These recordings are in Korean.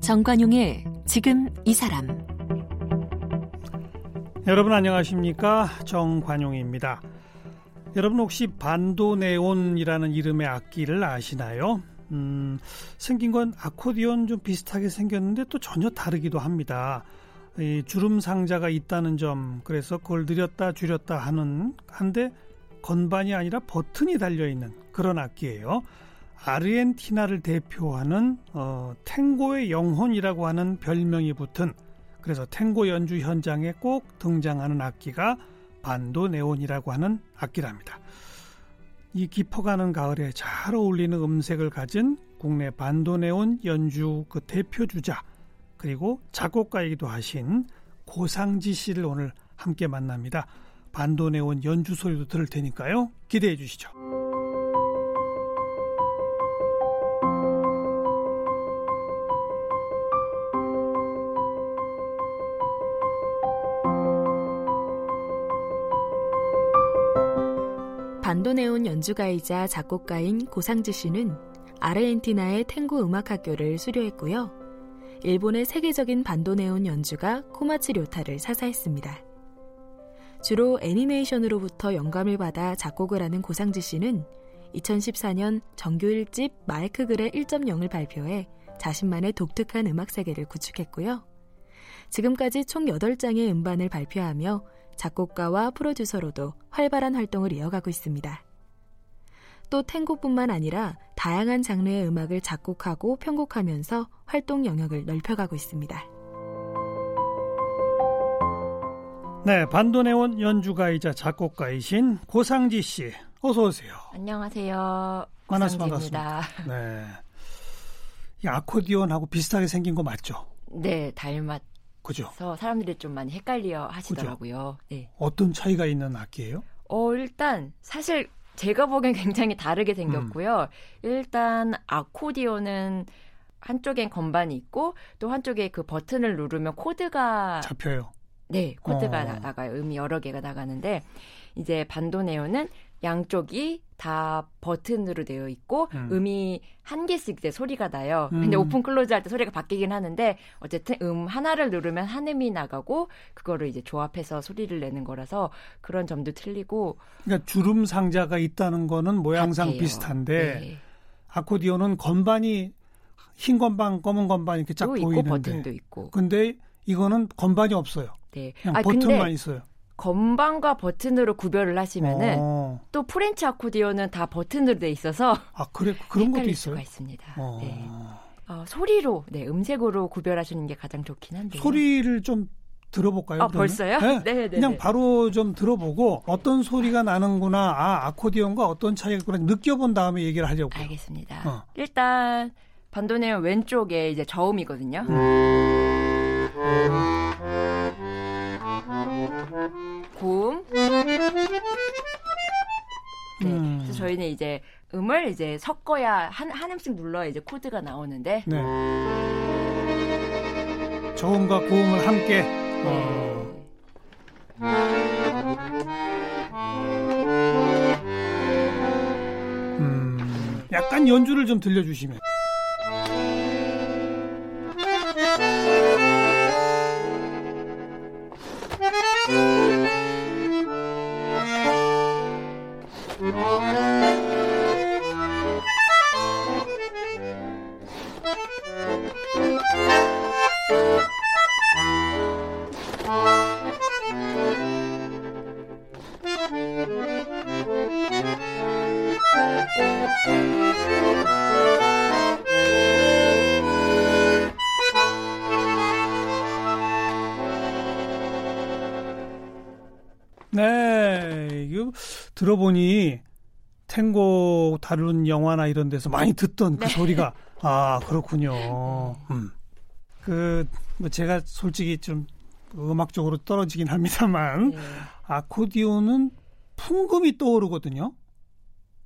정관용의 지금 이 사람 여러분 안녕하십니까 정관용입니다. 여러분 혹시 반도네온이라는 이름의 악기를 아시나요? 음, 생긴 건 아코디언 좀 비슷하게 생겼는데 또 전혀 다르기도 합니다. 이 주름 상자가 있다는 점 그래서 그걸 늘렸다 줄였다 하는 한데 건반이 아니라 버튼이 달려 있는 그런 악기예요. 아르헨티나를 대표하는 어, 탱고의 영혼이라고 하는 별명이 붙은 그래서 탱고 연주 현장에 꼭 등장하는 악기가 반도네온이라고 하는 악기랍니다. 이 깊어가는 가을에 잘 어울리는 음색을 가진 국내 반도네온 연주 그 대표 주자 그리고 작곡가이기도 하신 고상지 씨를 오늘 함께 만납니다. 반도네온 연주 소리도 들을 테니까요. 기대해 주시죠. 반도네온 연주가이자 작곡가인 고상지 씨는 아르헨티나의 탱고 음악학교를 수료했고요. 일본의 세계적인 반도네온 연주가 코마츠 료타를 사사했습니다. 주로 애니메이션으로부터 영감을 받아 작곡을 하는 고상지 씨는 2014년 정규 1집 마이크 글의 1.0을 발표해 자신만의 독특한 음악 세계를 구축했고요. 지금까지 총 8장의 음반을 발표하며 작곡가와 프로듀서로도 활발한 활동을 이어가고 있습니다. 또 탱고뿐만 아니라 다양한 장르의 음악을 작곡하고 편곡하면서 활동 영역을 넓혀가고 있습니다. 네, 반도네온 연주가이자 작곡가이신 고상지 씨, 어서 오세요. 안녕하세요. 만나서 반갑습니다. 네, 이 아코디언하고 비슷하게 생긴 거 맞죠? 네, 닮았. 그죠. 그래서 사람들이 좀 많이 헷갈려 하시더라고요. 네. 어떤 차이가 있는 악기예요? 어, 일단 사실 제가 보기엔 굉장히 다르게 생겼고요. 음. 일단 아코디언은 한쪽엔 건반이 있고 또 한쪽에 그 버튼을 누르면 코드가 잡혀요. 네, 코드가 어. 나가요. 음이 여러 개가 나가는데 이제 반도네온은 양쪽이 다 버튼으로 되어 있고 음. 이 한 개씩 이제 소리가 나요. 음. 근데 open close 할 때 소리가 바뀌긴 하는데 어쨌든 음 하나를 누르면 한 음이 나가고 그거를 이제 조합해서 소리를 내는 거라서 그런 점도 틀리고 그러니까 주름 상자가 있다는 거는 모양상 같아요. 비슷한데 네. 아코디언은 건반이 흰 건반, 검은 건반 이렇게 쫙 보이는데 버튼도 있고. 근데 이거는 건반이 없어요. 네. 그냥 아, 버튼만 있어요. 건반과 버튼으로 구별을 하시면은 어. 또 French 아코디언은 다 버튼으로 돼 있어서 아 그래 그런 것도 있어요. 수가 있습니다. 어. 네. 어, 소리로 네 음색으로 구별하시는 게 가장 좋긴 한데 소리를 좀 들어볼까요? 아, 벌써요? 네? 네, 네 그냥 네. 바로 좀 들어보고 어떤 소리가 나는구나, 아 아코디언과 어떤 차이가 있구나 느껴본 다음에 얘기를 하려고. 알겠습니다. 어. 일단 반도네온 왼쪽에 이제 저음이거든요. 고음. 네. 음. 그래서 저희는 이제 음을 이제 섞어야 한, 한 음씩 눌러야 이제 코드가 나오는데. 네. 저음과 고음을 함께. 네. 어. 음, 약간 연주를 좀 들려주시면. 들어보니 탱고 다룬 영화나 이런 데서 많이 듣던 그 네. 소리가 아 그렇군요. 음. 그뭐 제가 솔직히 좀 음악적으로 떨어지긴 합니다만 네. 아코디온은 풍금이 떠오르거든요.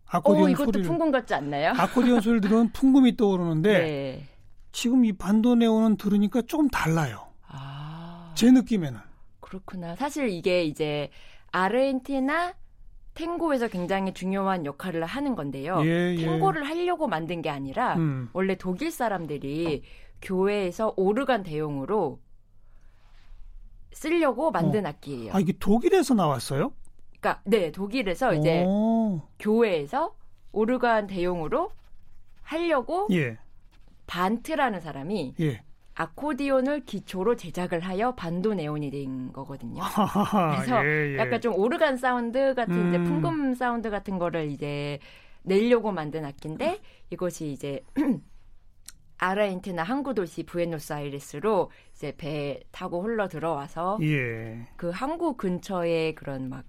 아코디언 오, 이것도 소리를, 풍금 같지 않나요? 아코디언 소리를 들으면 풍금이 떠오르는데 네. 지금 이 반도네온은 들으니까 좀 달라요. 아... 제 느낌에는. 그렇구나. 사실 이게 이제 아르헨티나 탱고에서 굉장히 중요한 역할을 하는 건데요. 예, 예. 탱고를 하려고 만든 게 아니라 음. 원래 독일 사람들이 교회에서 오르간 대용으로 쓰려고 만든 어. 악기예요. 아 이게 독일에서 나왔어요? 그러니까 네 독일에서 이제 오. 교회에서 오르간 대용으로 하려고 예. 반트라는 사람이 예. 아코디온을 기초로 제작을 하여 반도 네온이 된 거거든요. 그래서 예, 예. 약간 좀 오르간 사운드 같은 음. 이제 풍금 사운드 같은 거를 이제 내려고 만든 악기인데 이것이 이제 아르헨티나 항구 도시 부에노스아이레스로 이제 배 타고 흘러 들어와서 예. 그 항구 근처에 그런 막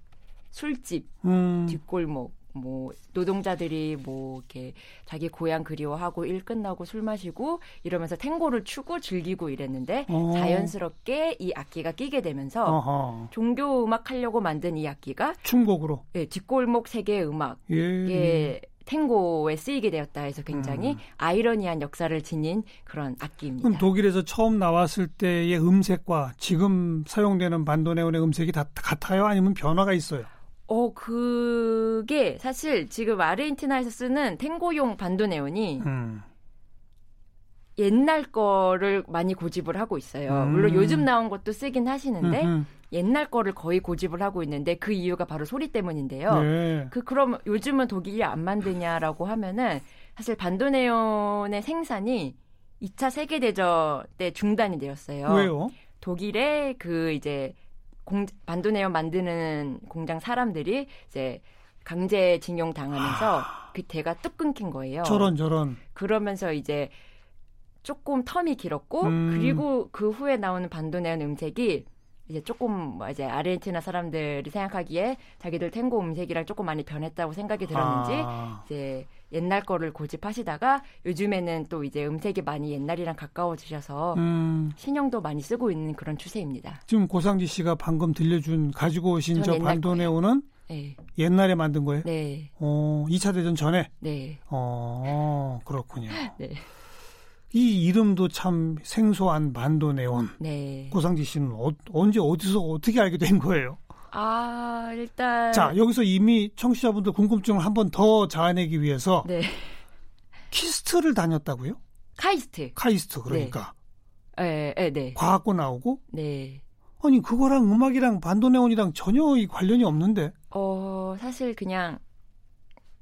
술집, 음. 뒷골목 뭐 노동자들이 뭐 이렇게 자기 고향 그리워하고 일 끝나고 술 마시고 이러면서 탱고를 추고 즐기고 이랬는데 어. 자연스럽게 이 악기가 끼게 되면서 어허. 종교 음악 하려고 만든 이 악기가 춤곡으로 예, 뒷골목 세계 음악에 예. 탱고에 쓰이게 되었다 해서 굉장히 음. 아이러니한 역사를 지닌 그런 악기입니다. 그럼 독일에서 처음 나왔을 때의 음색과 지금 사용되는 반도네온의 음색이 다 같아요? 아니면 변화가 있어요? 어, 그게 사실 지금 아르헨티나에서 쓰는 탱고용 반도네온이 음. 옛날 거를 많이 고집을 하고 있어요. 음. 물론 요즘 나온 것도 쓰긴 하시는데 음흠. 옛날 거를 거의 고집을 하고 있는데 그 이유가 바로 소리 때문인데요. 네. 그 그럼 요즘은 독일이 안 만드냐라고 하면은 사실 반도네온의 생산이 2차 세계 대전 때 중단이 되었어요. 왜요? 독일의 그 이제 공, 반도네온 만드는 공장 사람들이 이제 강제징용 당하면서 그 대가 뚝 끊긴 거예요. 저런 저런. 그러면서 이제 조금 텀이 길었고 음. 그리고 그 후에 나오는 반도네온 음색이 이제 조금 뭐 이제 아르헨티나 사람들이 생각하기에 자기들 탱고 음색이랑 조금 많이 변했다고 생각이 들었는지 아. 이제 옛날 거를 고집하시다가 요즘에는 또 이제 음색이 많이 옛날이랑 가까워지셔서 음. 신형도 많이 쓰고 있는 그런 추세입니다. 지금 고상지 씨가 방금 들려준 가지고 오신 저 반도네온은 네. 옛날에 만든 거예요? 네. 어, 2차 대전 전에? 네. 어, 그렇군요. 네. 이 이름도 참 생소한 반도네온. 네. 고상지 씨는 어, 언제 어디서 어떻게 알게 된 거예요? 아, 일단. 자, 여기서 이미 청취자분들 궁금증을 한 번 더 자아내기 위해서. 네. 카이스트를 다녔다고요? 카이스트. 카이스트, 그러니까. 네, 네, 네. 과학고 나오고? 네. 아니, 그거랑 음악이랑 반도네온이랑 전혀 이 관련이 없는데? 어, 사실 그냥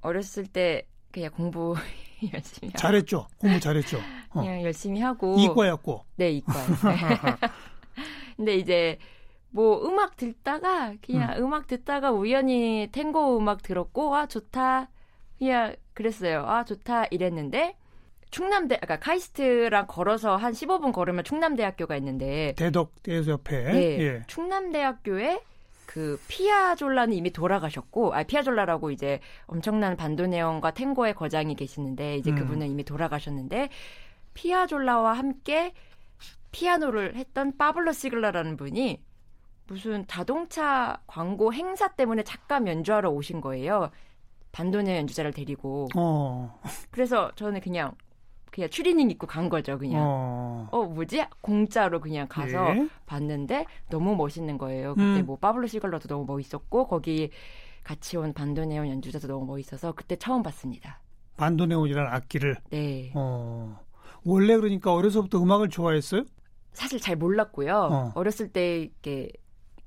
어렸을 때 그냥 공부 열심히 하고. 잘했죠? 공부 잘했죠? 어. 그냥 열심히 하고. 이과였고? 네, 이과. 근데 이제 뭐 음악 듣다가 그냥 음. 악 듣다가 우연히 탱고 음악 들었고 아 좋다 그냥 그랬어요 아 좋다 이랬는데 충남대 아까 카이스트랑 걸어서 한 15분 걸으면 충남대학교가 있는데 대덕대 옆에 네, 예. 충남대학교에 그 피아졸라는 이미 돌아가셨고 아 피아졸라라고 이제 엄청난 반도네온과 탱고의 거장이 계시는데 이제 음. 그분은 이미 돌아가셨는데 피아졸라와 함께 피아노를 했던 파블로 시글라라는 분이 무슨 자동차 광고 행사 때문에 잠깐 연주하러 오신 거예요. 반도네 연주자를 데리고. 어. 그래서 저는 그냥 그냥 추리닝 입고 간 거죠, 그냥. 어, 어 뭐지? 공짜로 그냥 가서 예? 봤는데 너무 멋있는 거예요. 그때 음. 뭐 파블로 시글러도 너무 멋있었고 거기 같이 온 반도네온 연주자도 너무 멋있어서 그때 처음 봤습니다. 반도네온이라는 악기를. 네. 어. 원래 그러니까 어려서부터 음악을 좋아했어요? 사실 잘 몰랐고요. 어. 어렸을 때 이렇게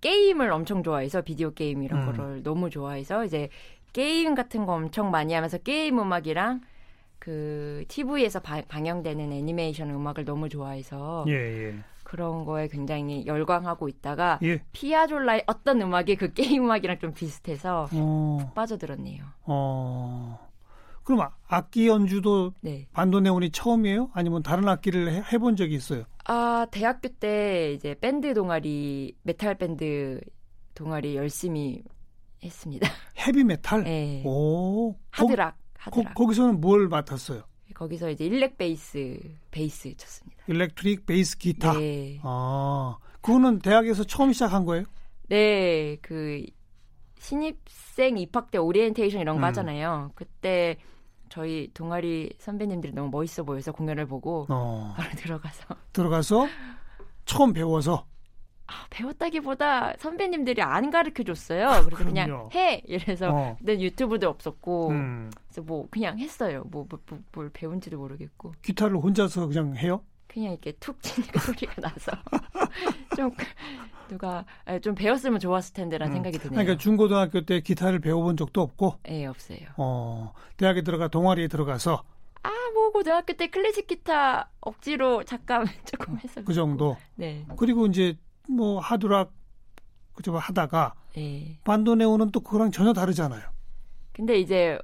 게임을 엄청 좋아해서 비디오 게임 이런 음. 거를 너무 좋아해서 이제 게임 같은 거 엄청 많이 하면서 게임 음악이랑 그 TV에서 바, 방영되는 애니메이션 음악을 너무 좋아해서 예, 예. 그런 거에 굉장히 열광하고 있다가 예. 피아졸라의 어떤 음악이 그 게임 음악이랑 좀 비슷해서 어. 빠져들었네요. 어. 그럼 악기 연주도 네. 반도네온이 처음이에요? 아니면 다른 악기를 해, 해본 적이 있어요? 아 대학교 때 이제 밴드 동아리 메탈 밴드 동아리 열심히 했습니다. 헤비 메탈? 네. 오 하드락 하드락. 거, 기서는 뭘 맡았어요? 거기서 이제 일렉 베이스 베이스 쳤습니다. electric 베이스 기타. 네. 아 그거는 대학에서 처음 시작한 거예요? 네, 그 신입생 입학 때 오리엔테이션 이런 거 음. 하잖아요. 그때 저희 동아리 선배님들이 너무 멋있어 보여서 공연을 보고 어. 바로 들어가서 들어가서 처음 배워서 아, 배웠다기보다 선배님들이 안 가르쳐 줬어요. 그래서 그냥. 해 이래서 어. 그때 유튜브도 없었고 음. 그래서 뭐 그냥 했어요. 뭐, 뭐, 뭐, 뭘 배운지도 모르겠고 기타를 혼자서 그냥 해요? 그냥 이렇게 툭 치니까 소리가 나서 좀 누가 아, 좀 배웠으면 좋았을 텐데라는 음. 생각이 드네요. 그러니까 중고등학교 때 기타를 배워본 적도 없고, 예, 없어요. 어, 대학에 들어가 동아리에 들어가서 아, 뭐 고등학교 때 클래식 기타 억지로 잠깐 조금 했어요. 그 정도. 네. 그리고 이제 뭐 하드락 그저 하다가 예. 반도네온은 또 그거랑 전혀 다르잖아요. 근데 이제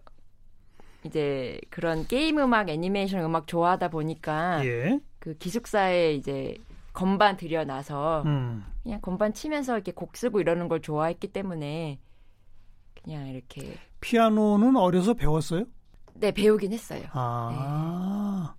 이제 그런 게임 음악, 애니메이션 음악 좋아하다 보니까 예. 그 기숙사에 이제 건반 들여놔서 음. 그냥 건반 치면서 이렇게 곡 쓰고 이러는 걸 좋아했기 때문에 그냥 이렇게 피아노는 어려서 배웠어요? 네 배우긴 했어요. 아.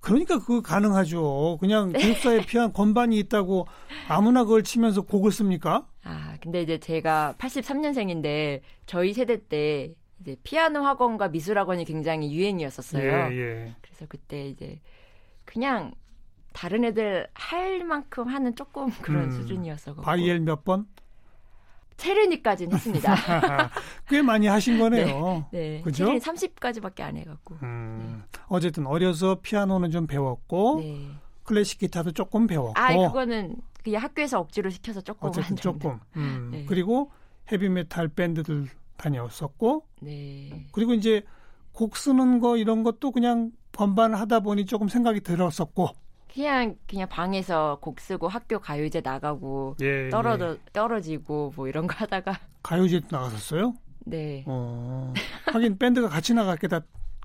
그러니까 그거 가능하죠. 그냥 네. 기숙사에 피아노 건반이 있다고 아무나 그걸 치면서 곡을 씁니까? 아 근데 이제 제가 83년생인데 저희 세대 때 이제 피아노 학원과 미술 학원이 굉장히 유행이었었어요. 예, 예. 그래서 그때 이제 그냥 다른 애들 할 만큼 하는 조금 그런 음, 수준이었어. 바이엘 몇 번? 체르니까지는 했습니다. 꽤 많이 하신 거네요. 네, 그죠? 체르니 30까지밖에 안 해갖고. 음, 어쨌든 어려서 피아노는 좀 배웠고 네. 클래식 기타도 조금 배웠고 아 그거는 그냥 학교에서 억지로 시켜서 조금 어쨌든. 조금 음, 네. 그리고 헤비메탈 밴드들 다녔었고 네. 그리고 이제 곡 쓰는 거 이런 것도 그냥 번반 하다 보니 조금 생각이 들었었고 그냥 그냥 방에서 곡 쓰고 학교 가요제 나가고 예, 떨어져 예. 떨어지고 뭐 이런 거 하다가 가요제도 나갔었어요. 네. 어, 하긴 밴드가 같이 나갔겠다.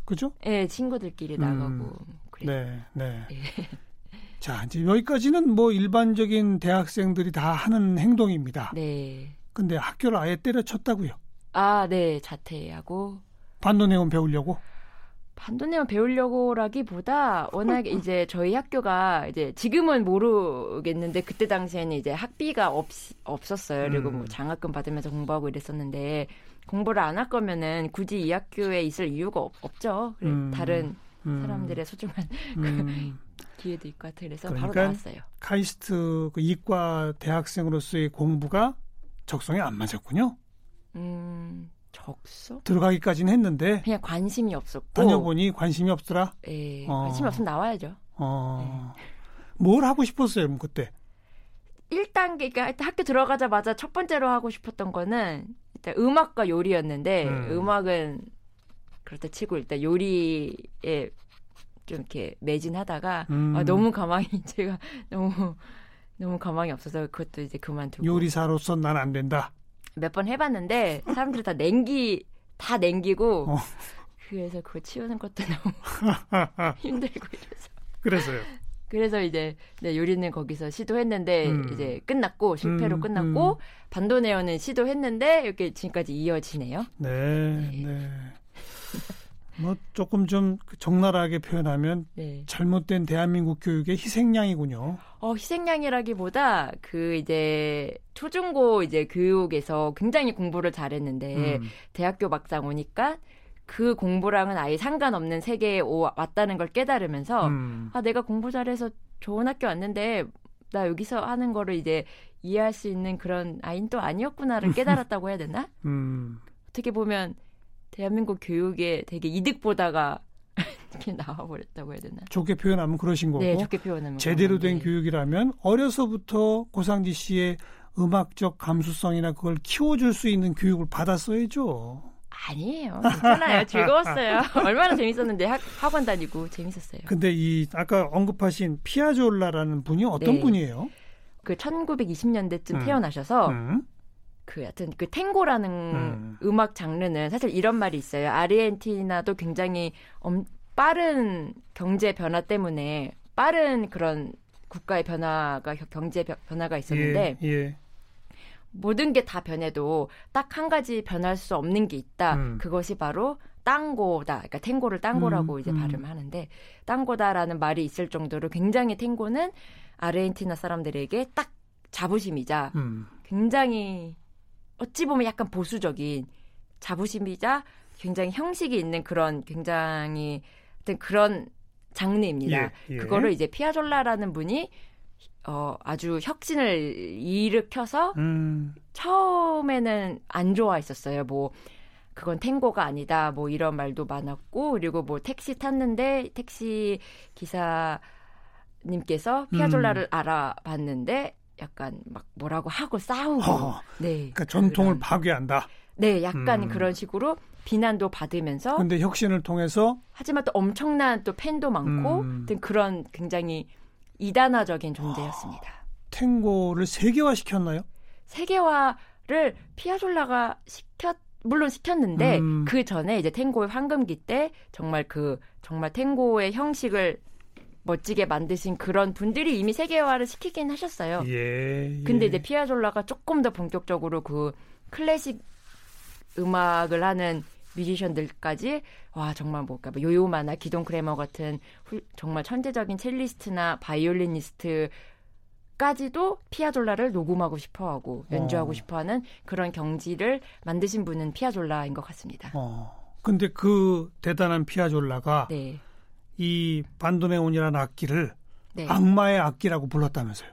그죠? 네, 친구들끼리 음, 나가고 그래요. 네, 네. 자, 이제 여기까지는 뭐 일반적인 대학생들이 다 하는 행동입니다. 네. 근데 학교를 아예 때려쳤다고요. 아, 네. 자퇴하고 반도네온 배우려고. 반도네온 배우려고라기보다 워낙 이제 저희 학교가 이제 지금은 모르겠는데 그때 당시에는 이제 학비가 없 없었어요. 그리고 음. 뭐 장학금 받으면서 공부하고 이랬었는데 공부를 안 할 거면은 굳이 이 학교에 있을 이유가 없, 죠 음. 다른 음, 사람들의 소중한 음, 기회도 있고 하여튼 그래서 그러니까 바로 나왔어요. 카이스트 그 이과 대학생으로서의 공부가 적성에 안 맞았군요. 음, 적소? 들어가기까지는 했는데 그냥 관심이 없었고 다녀보니 관심이 없더라. 예, 어. 관심이 없으면 나와야죠. 어, 네. 뭘 하고 싶었어요, 그때? 1단계, 그러니까 일단 학교 들어가자마자 첫 번째로 하고 싶었던 거는 일단 음악과 요리였는데 음. 음. 악은 그렇다 치고 일단 요리에 좀 이렇게 매진하다가 음. 아, 너무 가망이 제가 너무 너무 가망이 없어서 그것도 이제 그만두고 요리사로서 난 안 된다. 몇 번 해봤는데 사람들이 다 냉기 다 냉기고 어. 그래서 그거 치우는 것도 너무 힘들고 이래서 그래서요. 그래서 이제 네, 요리는 거기서 시도했는데 음. 이제 끝났고 실패로 음, 끝났고 음. 반도네온은 시도했는데 이렇게 지금까지 이어지네요. 네, 네. 뭐 조금 좀그 적나라하게 표현하면 네. 잘못된 대한민국 교육의 희생양이군요. 어, 희생양이라기보다 그 이제 초중고 이제 교육에서 굉장히 공부를 잘했는데 음, 대학교 막상 오니까 그 공부랑은 아예 상관없는 세계에 오, 왔다는 걸 깨달으면서 음, 아 내가 공부 잘해서 좋은 학교 왔는데 나 여기서 하는 거를 이제 이해할 수 있는 그런 아이는 또 아니었구나를 깨달았다고 해야 되나? 음. 어떻게 보면 대한민국 교육에 되게 이득 보다가 이렇게 나와버렸다고 해야 되나? 좋게 표현하면 그러신 거고 네, 좋게 표현하면 제대로 된. 교육이라면 어려서부터 고상지 씨의 음악적 감수성이나 그걸 키워줄 수 있는 교육을 받았어야죠. 아니에요. 괜찮아요. 즐거웠어요. 얼마나 재밌었는데 학, 학원 다니고 재밌었어요. 근데 이 아까 언급하신 피아졸라라는 분이 어떤 네. 분이에요? 그 1920년대쯤 음. 태어나셔서 음, 그 하여튼 그 탱고라는 음. 음. 악 장르는 사실 이런 말이 있어요. 아르헨티나도 굉장히 엄, 빠른 경제 변화 때문에 빠른 그런 국가의 변화가 겨- 경제 변- 변화가 있었는데 예, 예. 모든 게 다 변해도 딱 한 가지 변할 수 없는 게 있다. 음. 그것이 바로 땅고다. 그러니까 탱고를 땅고라고 음, 이제 음. 발음을 하는데 땅고다라는 말이 있을 정도로 굉장히 탱고는 아르헨티나 사람들에게 딱 자부심이자 음, 굉장히 어찌 보면 약간 보수적인 자부심이자 굉장히 형식이 있는 그런 굉장히 어떤 그런 장르입니다. 예, 예. 그거를 이제 피아졸라라는 분이 어, 아주 혁신을 일으켜서 음. 처음에는 안 좋아했었어요. 뭐 그건 탱고가 아니다. 뭐 이런 말도 많았고 그리고 뭐 택시 탔는데 택시 기사 님께서 피아졸라를 음. 알아봤는데 약간 막 뭐라고 하고 싸우고 어, 네. 그러니까 전통을 그런, 파괴한다. 네, 약간 음. 그런 식으로 비난도 받으면서 근데 혁신을 통해서 하지만 또 엄청난 또 팬도 많고 음. 등 그런 굉장히 이단화적인 존재였습니다. 아, 탱고를 세계화 시켰나요? 세계화를 피아졸라가 시켰 물론 시켰는데 음. 그 전에 이제 탱고의 황금기 때 정말 그 정말 탱고의 형식을 멋지게 만드신 그런 분들이 이미 세계화를 시키긴 하셨어요. 예, 예. 근데 이제 피아졸라가 조금 더 본격적으로 그 클래식 음악을 하는 뮤지션들까지 와 정말 뭐까 뭐 요요마나 기동 크레머 같은 훌, 정말 천재적인 첼리스트나 바이올리니스트 까지도 피아졸라를 녹음하고 싶어하고 연주하고 어. 싶어하는 그런 경지를 만드신 분은 피아졸라인 것 같습니다. 어. 근데 그 대단한 피아졸라가 네. 이 반도네온이라는 악기를 네. 악마의 악기라고 불렀다면서요?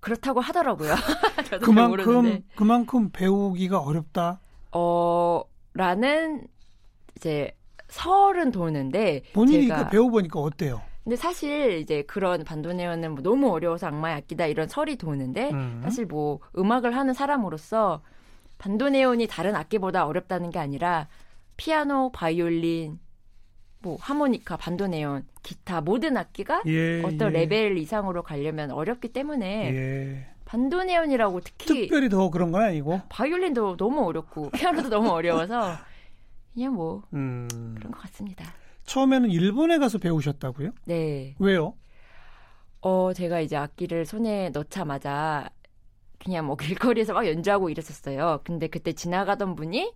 그렇다고 하더라고요. 그만큼 그만큼 배우기가 어렵다. 어라는 이제 설은 도는데 본인이 제가 배워보니까 어때요? 근데 사실 이제 그런 반도네온은 뭐 너무 어려워서 악마의 악기다 이런 설이 도는데 음. 사실 뭐 음악을 하는 사람으로서 반도네온이 다른 악기보다 어렵다는 게 아니라 피아노, 바이올린, 뭐 하모니카, 반도네온, 기타 모든 악기가 예, 어떤 예. 레벨 이상으로 가려면 어렵기 때문에 예. 반도네온이라고 특히 특별히 더 그런 건 아니고 바이올린도 너무 어렵고 피아노도 너무 어려워서 그냥 뭐 음. 그런 것 같습니다. 처음에는 일본에 가서 배우셨다고요? 네. 왜요? 어, 제가 이제 악기를 손에 넣자마자 그냥 뭐 길거리에서 막 연주하고 이랬었어요. 근데 그때 지나가던 분이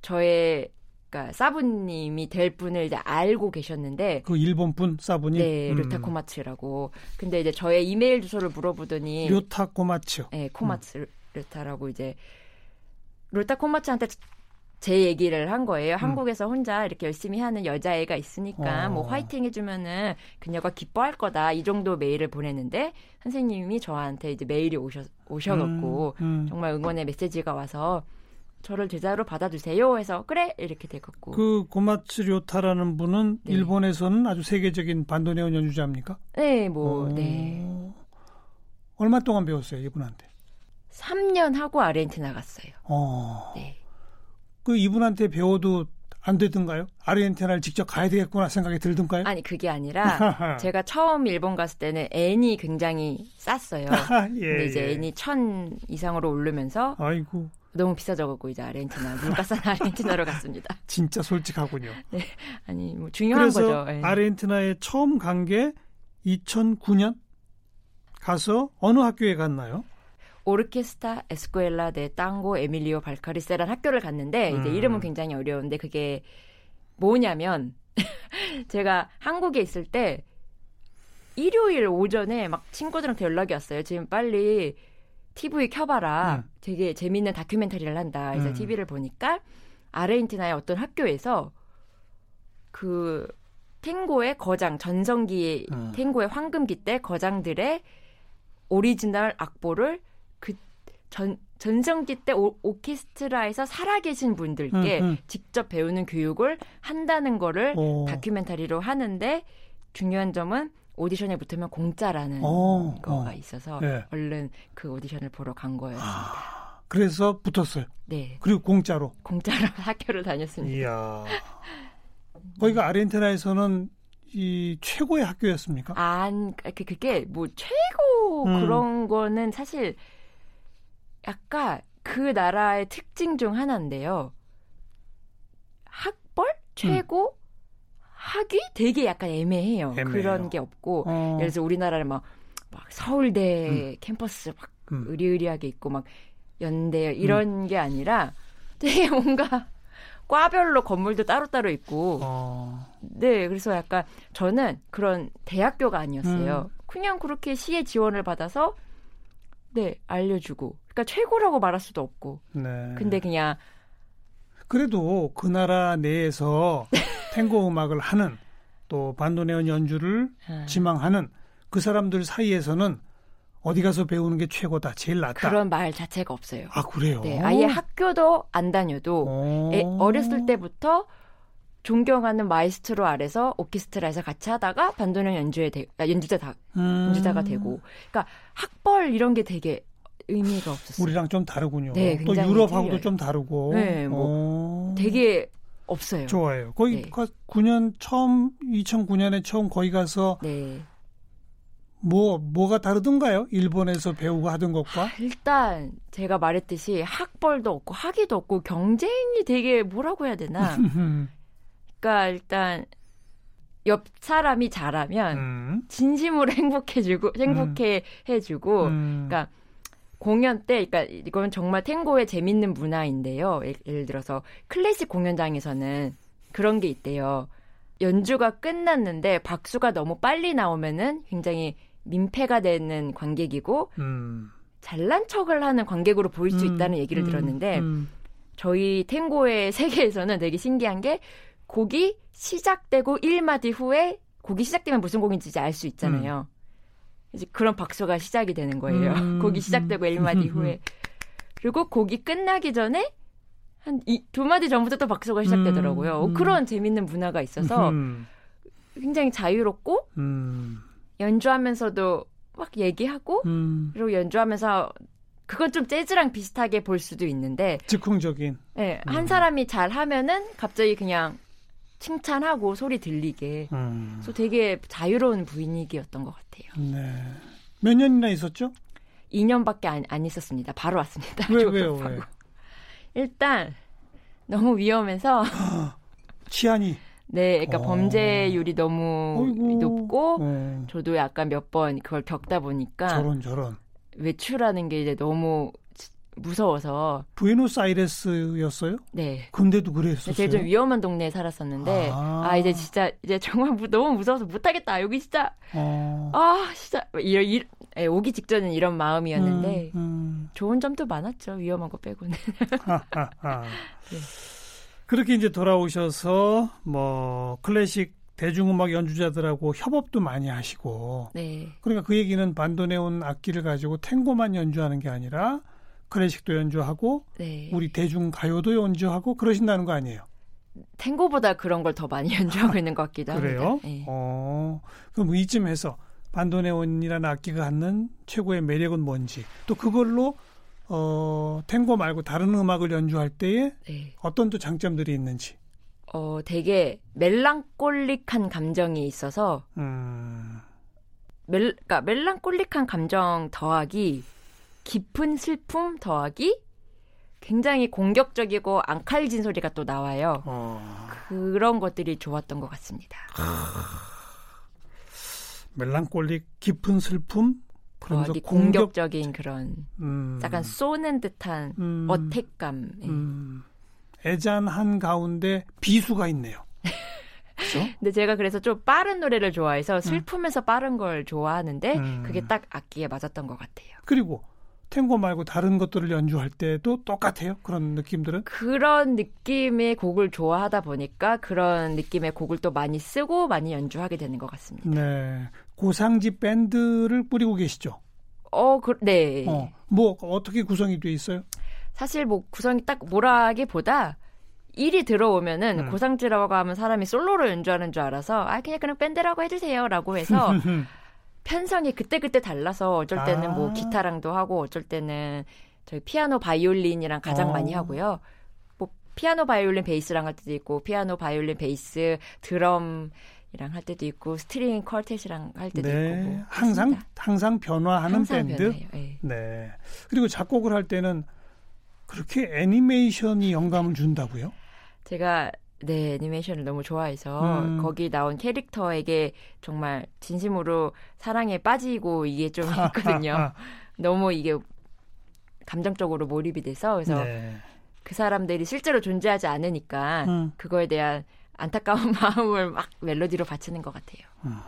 저의 그러니까 사부님이 될 분을 이제 알고 계셨는데 그 일본 분 사부님 네 음. 료타 코마츠라고 근데 이제 저의 이메일 주소를 물어보더니 료타 코마츠 네 코마츠 음. 료타라고 이제 료타 코마츠한테 제 얘기를 한 거예요. 음. 한국에서 혼자 이렇게 열심히 하는 여자애가 있으니까 어. 뭐 화이팅 해주면은 그녀가 기뻐할 거다. 이 정도 메일을 보냈는데 선생님이 저한테 이제 메일이 오셔 오셔갖고 음, 음. 정말 응원의 메시지가 와서 저를 제자로 받아주세요 해서 그래 이렇게 돼갖고 그 고마츠 료타라는 분은 네. 일본에서는 아주 세계적인 반도네온 연주자입니까? 네, 뭐 어. 네. 얼마 동안 배웠어요 이분한테? 3년 하고 아르헨티나 갔어요. 어. 네. 그 이분한테 배워도 안 되던가요? 아르헨티나를 직접 가야 되겠구나 생각이 들던가요? 아니 그게 아니라 제가 처음 일본 갔을 때는 N이 굉장히 쌌어요. 예, 근데 이제 예. N이 천 이상으로 오르면서 아이고 너무 비싸져갖고 이제 아르헨티나 물가 싼 아르헨티나로 갔습니다. 진짜 솔직하군요. 네, 아니 뭐 중요한 거죠. 네. 아르헨티나에 처음 간 게 2009년 가서 어느 학교에 갔나요? 오르케스타 에스쿠엘라 데 땅고 에밀리오 발카리세란 학교를 갔는데 이제 음. 이름은 굉장히 어려운데 그게 뭐냐면 제가 한국에 있을 때 일요일 오전에 막 친구들한테 연락이 왔어요. 지금 빨리 TV 켜봐라. 음. 되게 재밌는 다큐멘터리를 한다. 그래서 음. TV를 보니까 아르헨티나의 어떤 학교에서 그 탱고의 거장 전성기 음. 탱고의 황금기 때 거장들의 오리지널 악보를 전, 전성기 때 오, 오케스트라에서 살아계신 분들께 음, 음. 직접 배우는 교육을 한다는 거를 오. 다큐멘터리로 하는데 중요한 점은 오디션에 붙으면 공짜라는 오, 거가 있어서 네. 얼른 그 오디션을 보러 간 거였습니다. 아, 그래서 붙었어요. 네. 그리고 공짜로. 공짜로 학교를 다녔습니다. 이야. 거기가 아르헨티나에서는 이 최고의 학교였습니까? 안, 그, 그게 뭐 최고 음. 그런 거는 사실 약간 그 나라의 특징 중 하나인데요. 학벌 최고 음. 학위 되게 약간 애매해요. 애매해요. 그런 게 없고 어. 예를 들어서 우리나라를 막, 막 서울대 음. 캠퍼스 막 음. 의리의리하게 있고 막 연대 이런 음. 게 아니라 되게 뭔가 과별로 건물도 따로따로 있고 어. 네 그래서 약간 저는 그런 대학교가 아니었어요. 음. 그냥 그렇게 시의 지원을 받아서 네 알려주고 그러니까 최고라고 말할 수도 없고. 네. 근데 그냥 그래도 그 나라 내에서 탱고 음악을 하는 또 반도네온 연주를 아. 지망하는 그 사람들 사이에서는 어디 가서 배우는 게 최고다, 제일 낫다. 그런 말 자체가 없어요. 아 그래요? 네, 아예 학교도 안 다녀도 애, 어렸을 때부터 존경하는 마에스트로 아래서 오케스트라에서 같이 하다가 반도네온 연주에 되, 아, 연주자 다 음. 연주자가 되고, 그러니까 학벌 이런 게 되게 의미가 없었어요. 우리랑 좀 다르군요. 네, 또 유럽하고도 틀려요. 좀 다르고. 네, 뭐 되게 없어요. 좋아요. 거의 네. 9년 처음 2009년에 처음 거기 가서 네. 뭐 뭐가 다르던가요? 일본에서 배우고 하던 것과? 아, 일단 제가 말했듯이 학벌도 없고 학위도 없고 경쟁이 되게 뭐라고 해야 되나? 그러니까 일단 옆 사람이 잘하면 음. 진심으로 행복해주고 행복해 음. 해주고 음. 그러니까 공연 때, 그러니까 이건 정말 탱고의 재밌는 문화인데요. 예를 들어서 클래식 공연장에서는 그런 게 있대요. 연주가 끝났는데 박수가 너무 빨리 나오면은 굉장히 민폐가 되는 관객이고 음. 잘난 척을 하는 관객으로 보일 수 음, 있다는 얘기를 음, 들었는데 음. 저희 탱고의 세계에서는 되게 신기한 게 곡이 시작되고 1마디 후에 곡이 시작되면 무슨 곡인지 알 수 있잖아요. 음. 이제 그런 박수가 시작이 되는 거예요. 음, 곡이 시작되고 음, 1마디 음, 후에. 그리고 곡이 끝나기 전에 한 두 마디 전부터 또 박수가 시작되더라고요. 음, 그런 재밌는 문화가 있어서 굉장히 자유롭고 연주하면서도 막 얘기하고 그리고 연주하면서 그건 좀 재즈랑 비슷하게 볼 수도 있는데 즉흥적인. 네, 한 사람이 잘 하면은 갑자기 그냥 칭찬하고 소리 들리게. 음. 그래서 되게 자유로운 분위기였던 것 같아요. 네. 몇 년이나 있었죠? 2년밖에 안, 안 있었습니다. 바로 왔습니다. 왜, 왜요? 왜? 일단 너무 위험해서 치안이 네, 그러니까 오. 어. 범죄율이 너무 어이구. 높고 네. 저도 약간 몇 번 그걸 겪다 보니까 저런 저런 외출하는 게 이제 너무 무서워서. 부에노스아이레스였어요? 네. 근데도 그랬었어요. 제일 좀 위험한 동네에 살았었는데 아, 아 이제 진짜 이제 정말 너무 무서워서 못하겠다. 여기 진짜 어. 아 진짜 이런 이, 예, 오기 직전은 이런 마음이었는데 음, 음. 좋은 점도 많았죠. 위험한 거 빼고는. 네. 그렇게 이제 돌아오셔서 뭐 클래식 대중음악 연주자들하고 협업도 많이 하시고. 네. 그러니까 그 얘기는 반도네온 악기를 가지고 탱고만 연주하는 게 아니라 클래식도 연주하고 네. 우리 대중 가요도 연주하고 그러신다는 거 아니에요? 탱고보다 그런 걸 더 많이 연주하고 있는 것 같기도 합니다. 그래요? 네. 어, 그럼 이쯤에서 반도네온이라는 악기가 갖는 최고의 매력은 뭔지 또 그걸로 어, 탱고 말고 다른 음악을 연주할 때에 네. 어떤 또 장점들이 있는지. 어, 되게 멜랑꼴릭한 감정이 있어서 음. 멜, 그러니까 멜랑꼴릭한 감정 더하기 깊은 슬픔 더하기 굉장히 공격적이고 앙칼진 소리가 또 나와요. 어... 그런 것들이 좋았던 것 같습니다. 멜랑콜릭 깊은 슬픔 그러면서 공격... 적인 그런 음... 약간 쏘는 듯한 음... 어택감. 예. 음... 애잔한 가운데 비수가 있네요. 그렇죠? 근데 제가 그래서 좀 빠른 노래를 좋아해서 슬픔에서 음. 빠른 걸 좋아하는데 음. 그게 딱 악기에 맞았던 것 같아요. 그리고 탱고 말고 다른 것들을 연주할 때도 똑같아요? 그런 느낌들은? 그런 느낌의 곡을 좋아하다 보니까 그런 느낌의 곡을 또 많이 쓰고 많이 연주하게 되는 것 같습니다. 네. 고상지 밴드를 꾸리고 계시죠? 어, 그, 네. 어, 뭐 어떻게 구성이 돼 있어요? 사실 뭐 구성이 딱 뭐라기보다 일이 들어오면은 음. 고상지라고 하면 사람이 솔로로 연주하는 줄 알아서 아 그냥 그냥 밴드라고 해주세요라고 해서 편성이 그때그때 달라서 어쩔 때는 뭐 아. 뭐 기타랑도 하고 어쩔 때는 저희 피아노 바이올린이랑 가장 어. 많이 하고요. 뭐 피아노 바이올린 베이스랑 할 때도 있고 피아노 바이올린 베이스 드럼 이랑 할 때도 있고 string quartet이랑 할 때도 네. 있고 뭐 항상 항상 변화하는 항상 밴드. 네. 네. 그리고 작곡을 할 때는 그렇게 애니메이션이 영감을 준다고요? 제가 네, 애니메이션을 너무 좋아해서 음. 거기 나온 캐릭터에게 정말 진심으로 사랑에 빠지고 이게 좀 있거든요. 너무 이게 감정적으로 몰입이 돼서 그래서 네. 그 사람들이 실제로 존재하지 않으니까 음. 그거에 대한 안타까운 마음을 막 멜로디로 바치는 것 같아요. 음.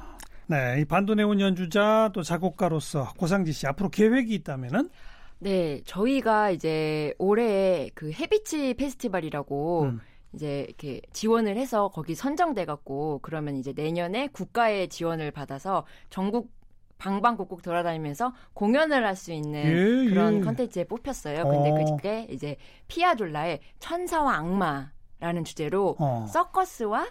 네, 이 반도네온 연주자 또 작곡가로서 고상지 씨 앞으로 계획이 있다면은? 네, 저희가 이제 올해 그 해비치 페스티벌이라고 음. 이제 이렇게 지원을 해서 거기 선정돼 갖고 그러면 이제 내년에 국가의 지원을 받아서 전국 방방곡곡 돌아다니면서 공연을 할 수 있는 예, 그런 예. 컨텐츠에 뽑혔어요. 근데 어. 그게 이제 피아졸라의 천사와 악마라는 주제로 어. 서커스와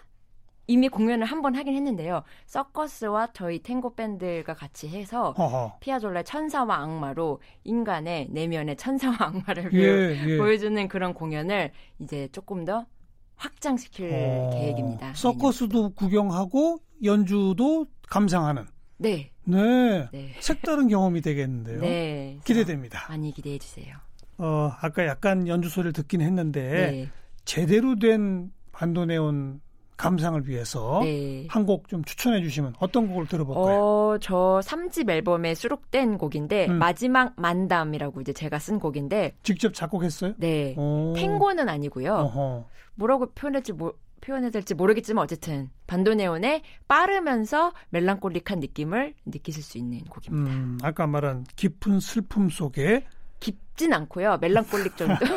이미 공연을 한 번 하긴 했는데요. 서커스와 저희 탱고 밴드가 같이 해서 어허. 피아졸라의 천사와 악마로 인간의 내면의 천사와 악마를 예, 예. 보여주는 그런 공연을 이제 조금 더 확장시킬 어, 계획입니다. 서커스도. 구경하고 연주도 감상하는. 네. 네. 네. 색다른 경험이 되겠는데요. 네. 기대됩니다. 많이 기대해 주세요. 어, 아까 약간 연주 소리를 듣긴 했는데 네. 제대로 된 반도네온 감상을 위해서 네. 한곡 좀 추천해 주시면 어떤 곡을 들어볼까요? 어, 저 3집 앨범에 수록된 곡인데 음. 마지막 만담이라고 이제 제가 쓴 곡인데 직접 작곡했어요? 네. 오. 탱고는 아니고요. 어허. 뭐라고 표현할지 모, 표현해야 될지 모르겠지만 어쨌든 반도네온의 빠르면서 멜랑콜릭한 느낌을 느끼실 수 있는 곡입니다. 음, 아까 말한 깊은 슬픔 속에 깊진 않고요. 멜랑콜릭 정도. 네.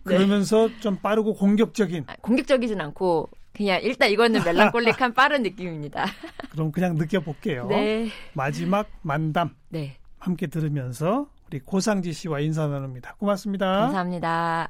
그러면서 좀 빠르고 공격적인. 아, 공격적이진 않고 그냥 일단 이거는 멜랑콜릭한 빠른 느낌입니다. 그럼 그냥 느껴볼게요. 네. 마지막 만담. 네. 함께 들으면서 우리 고상지 씨와 인사 나눕니다. 고맙습니다. 감사합니다.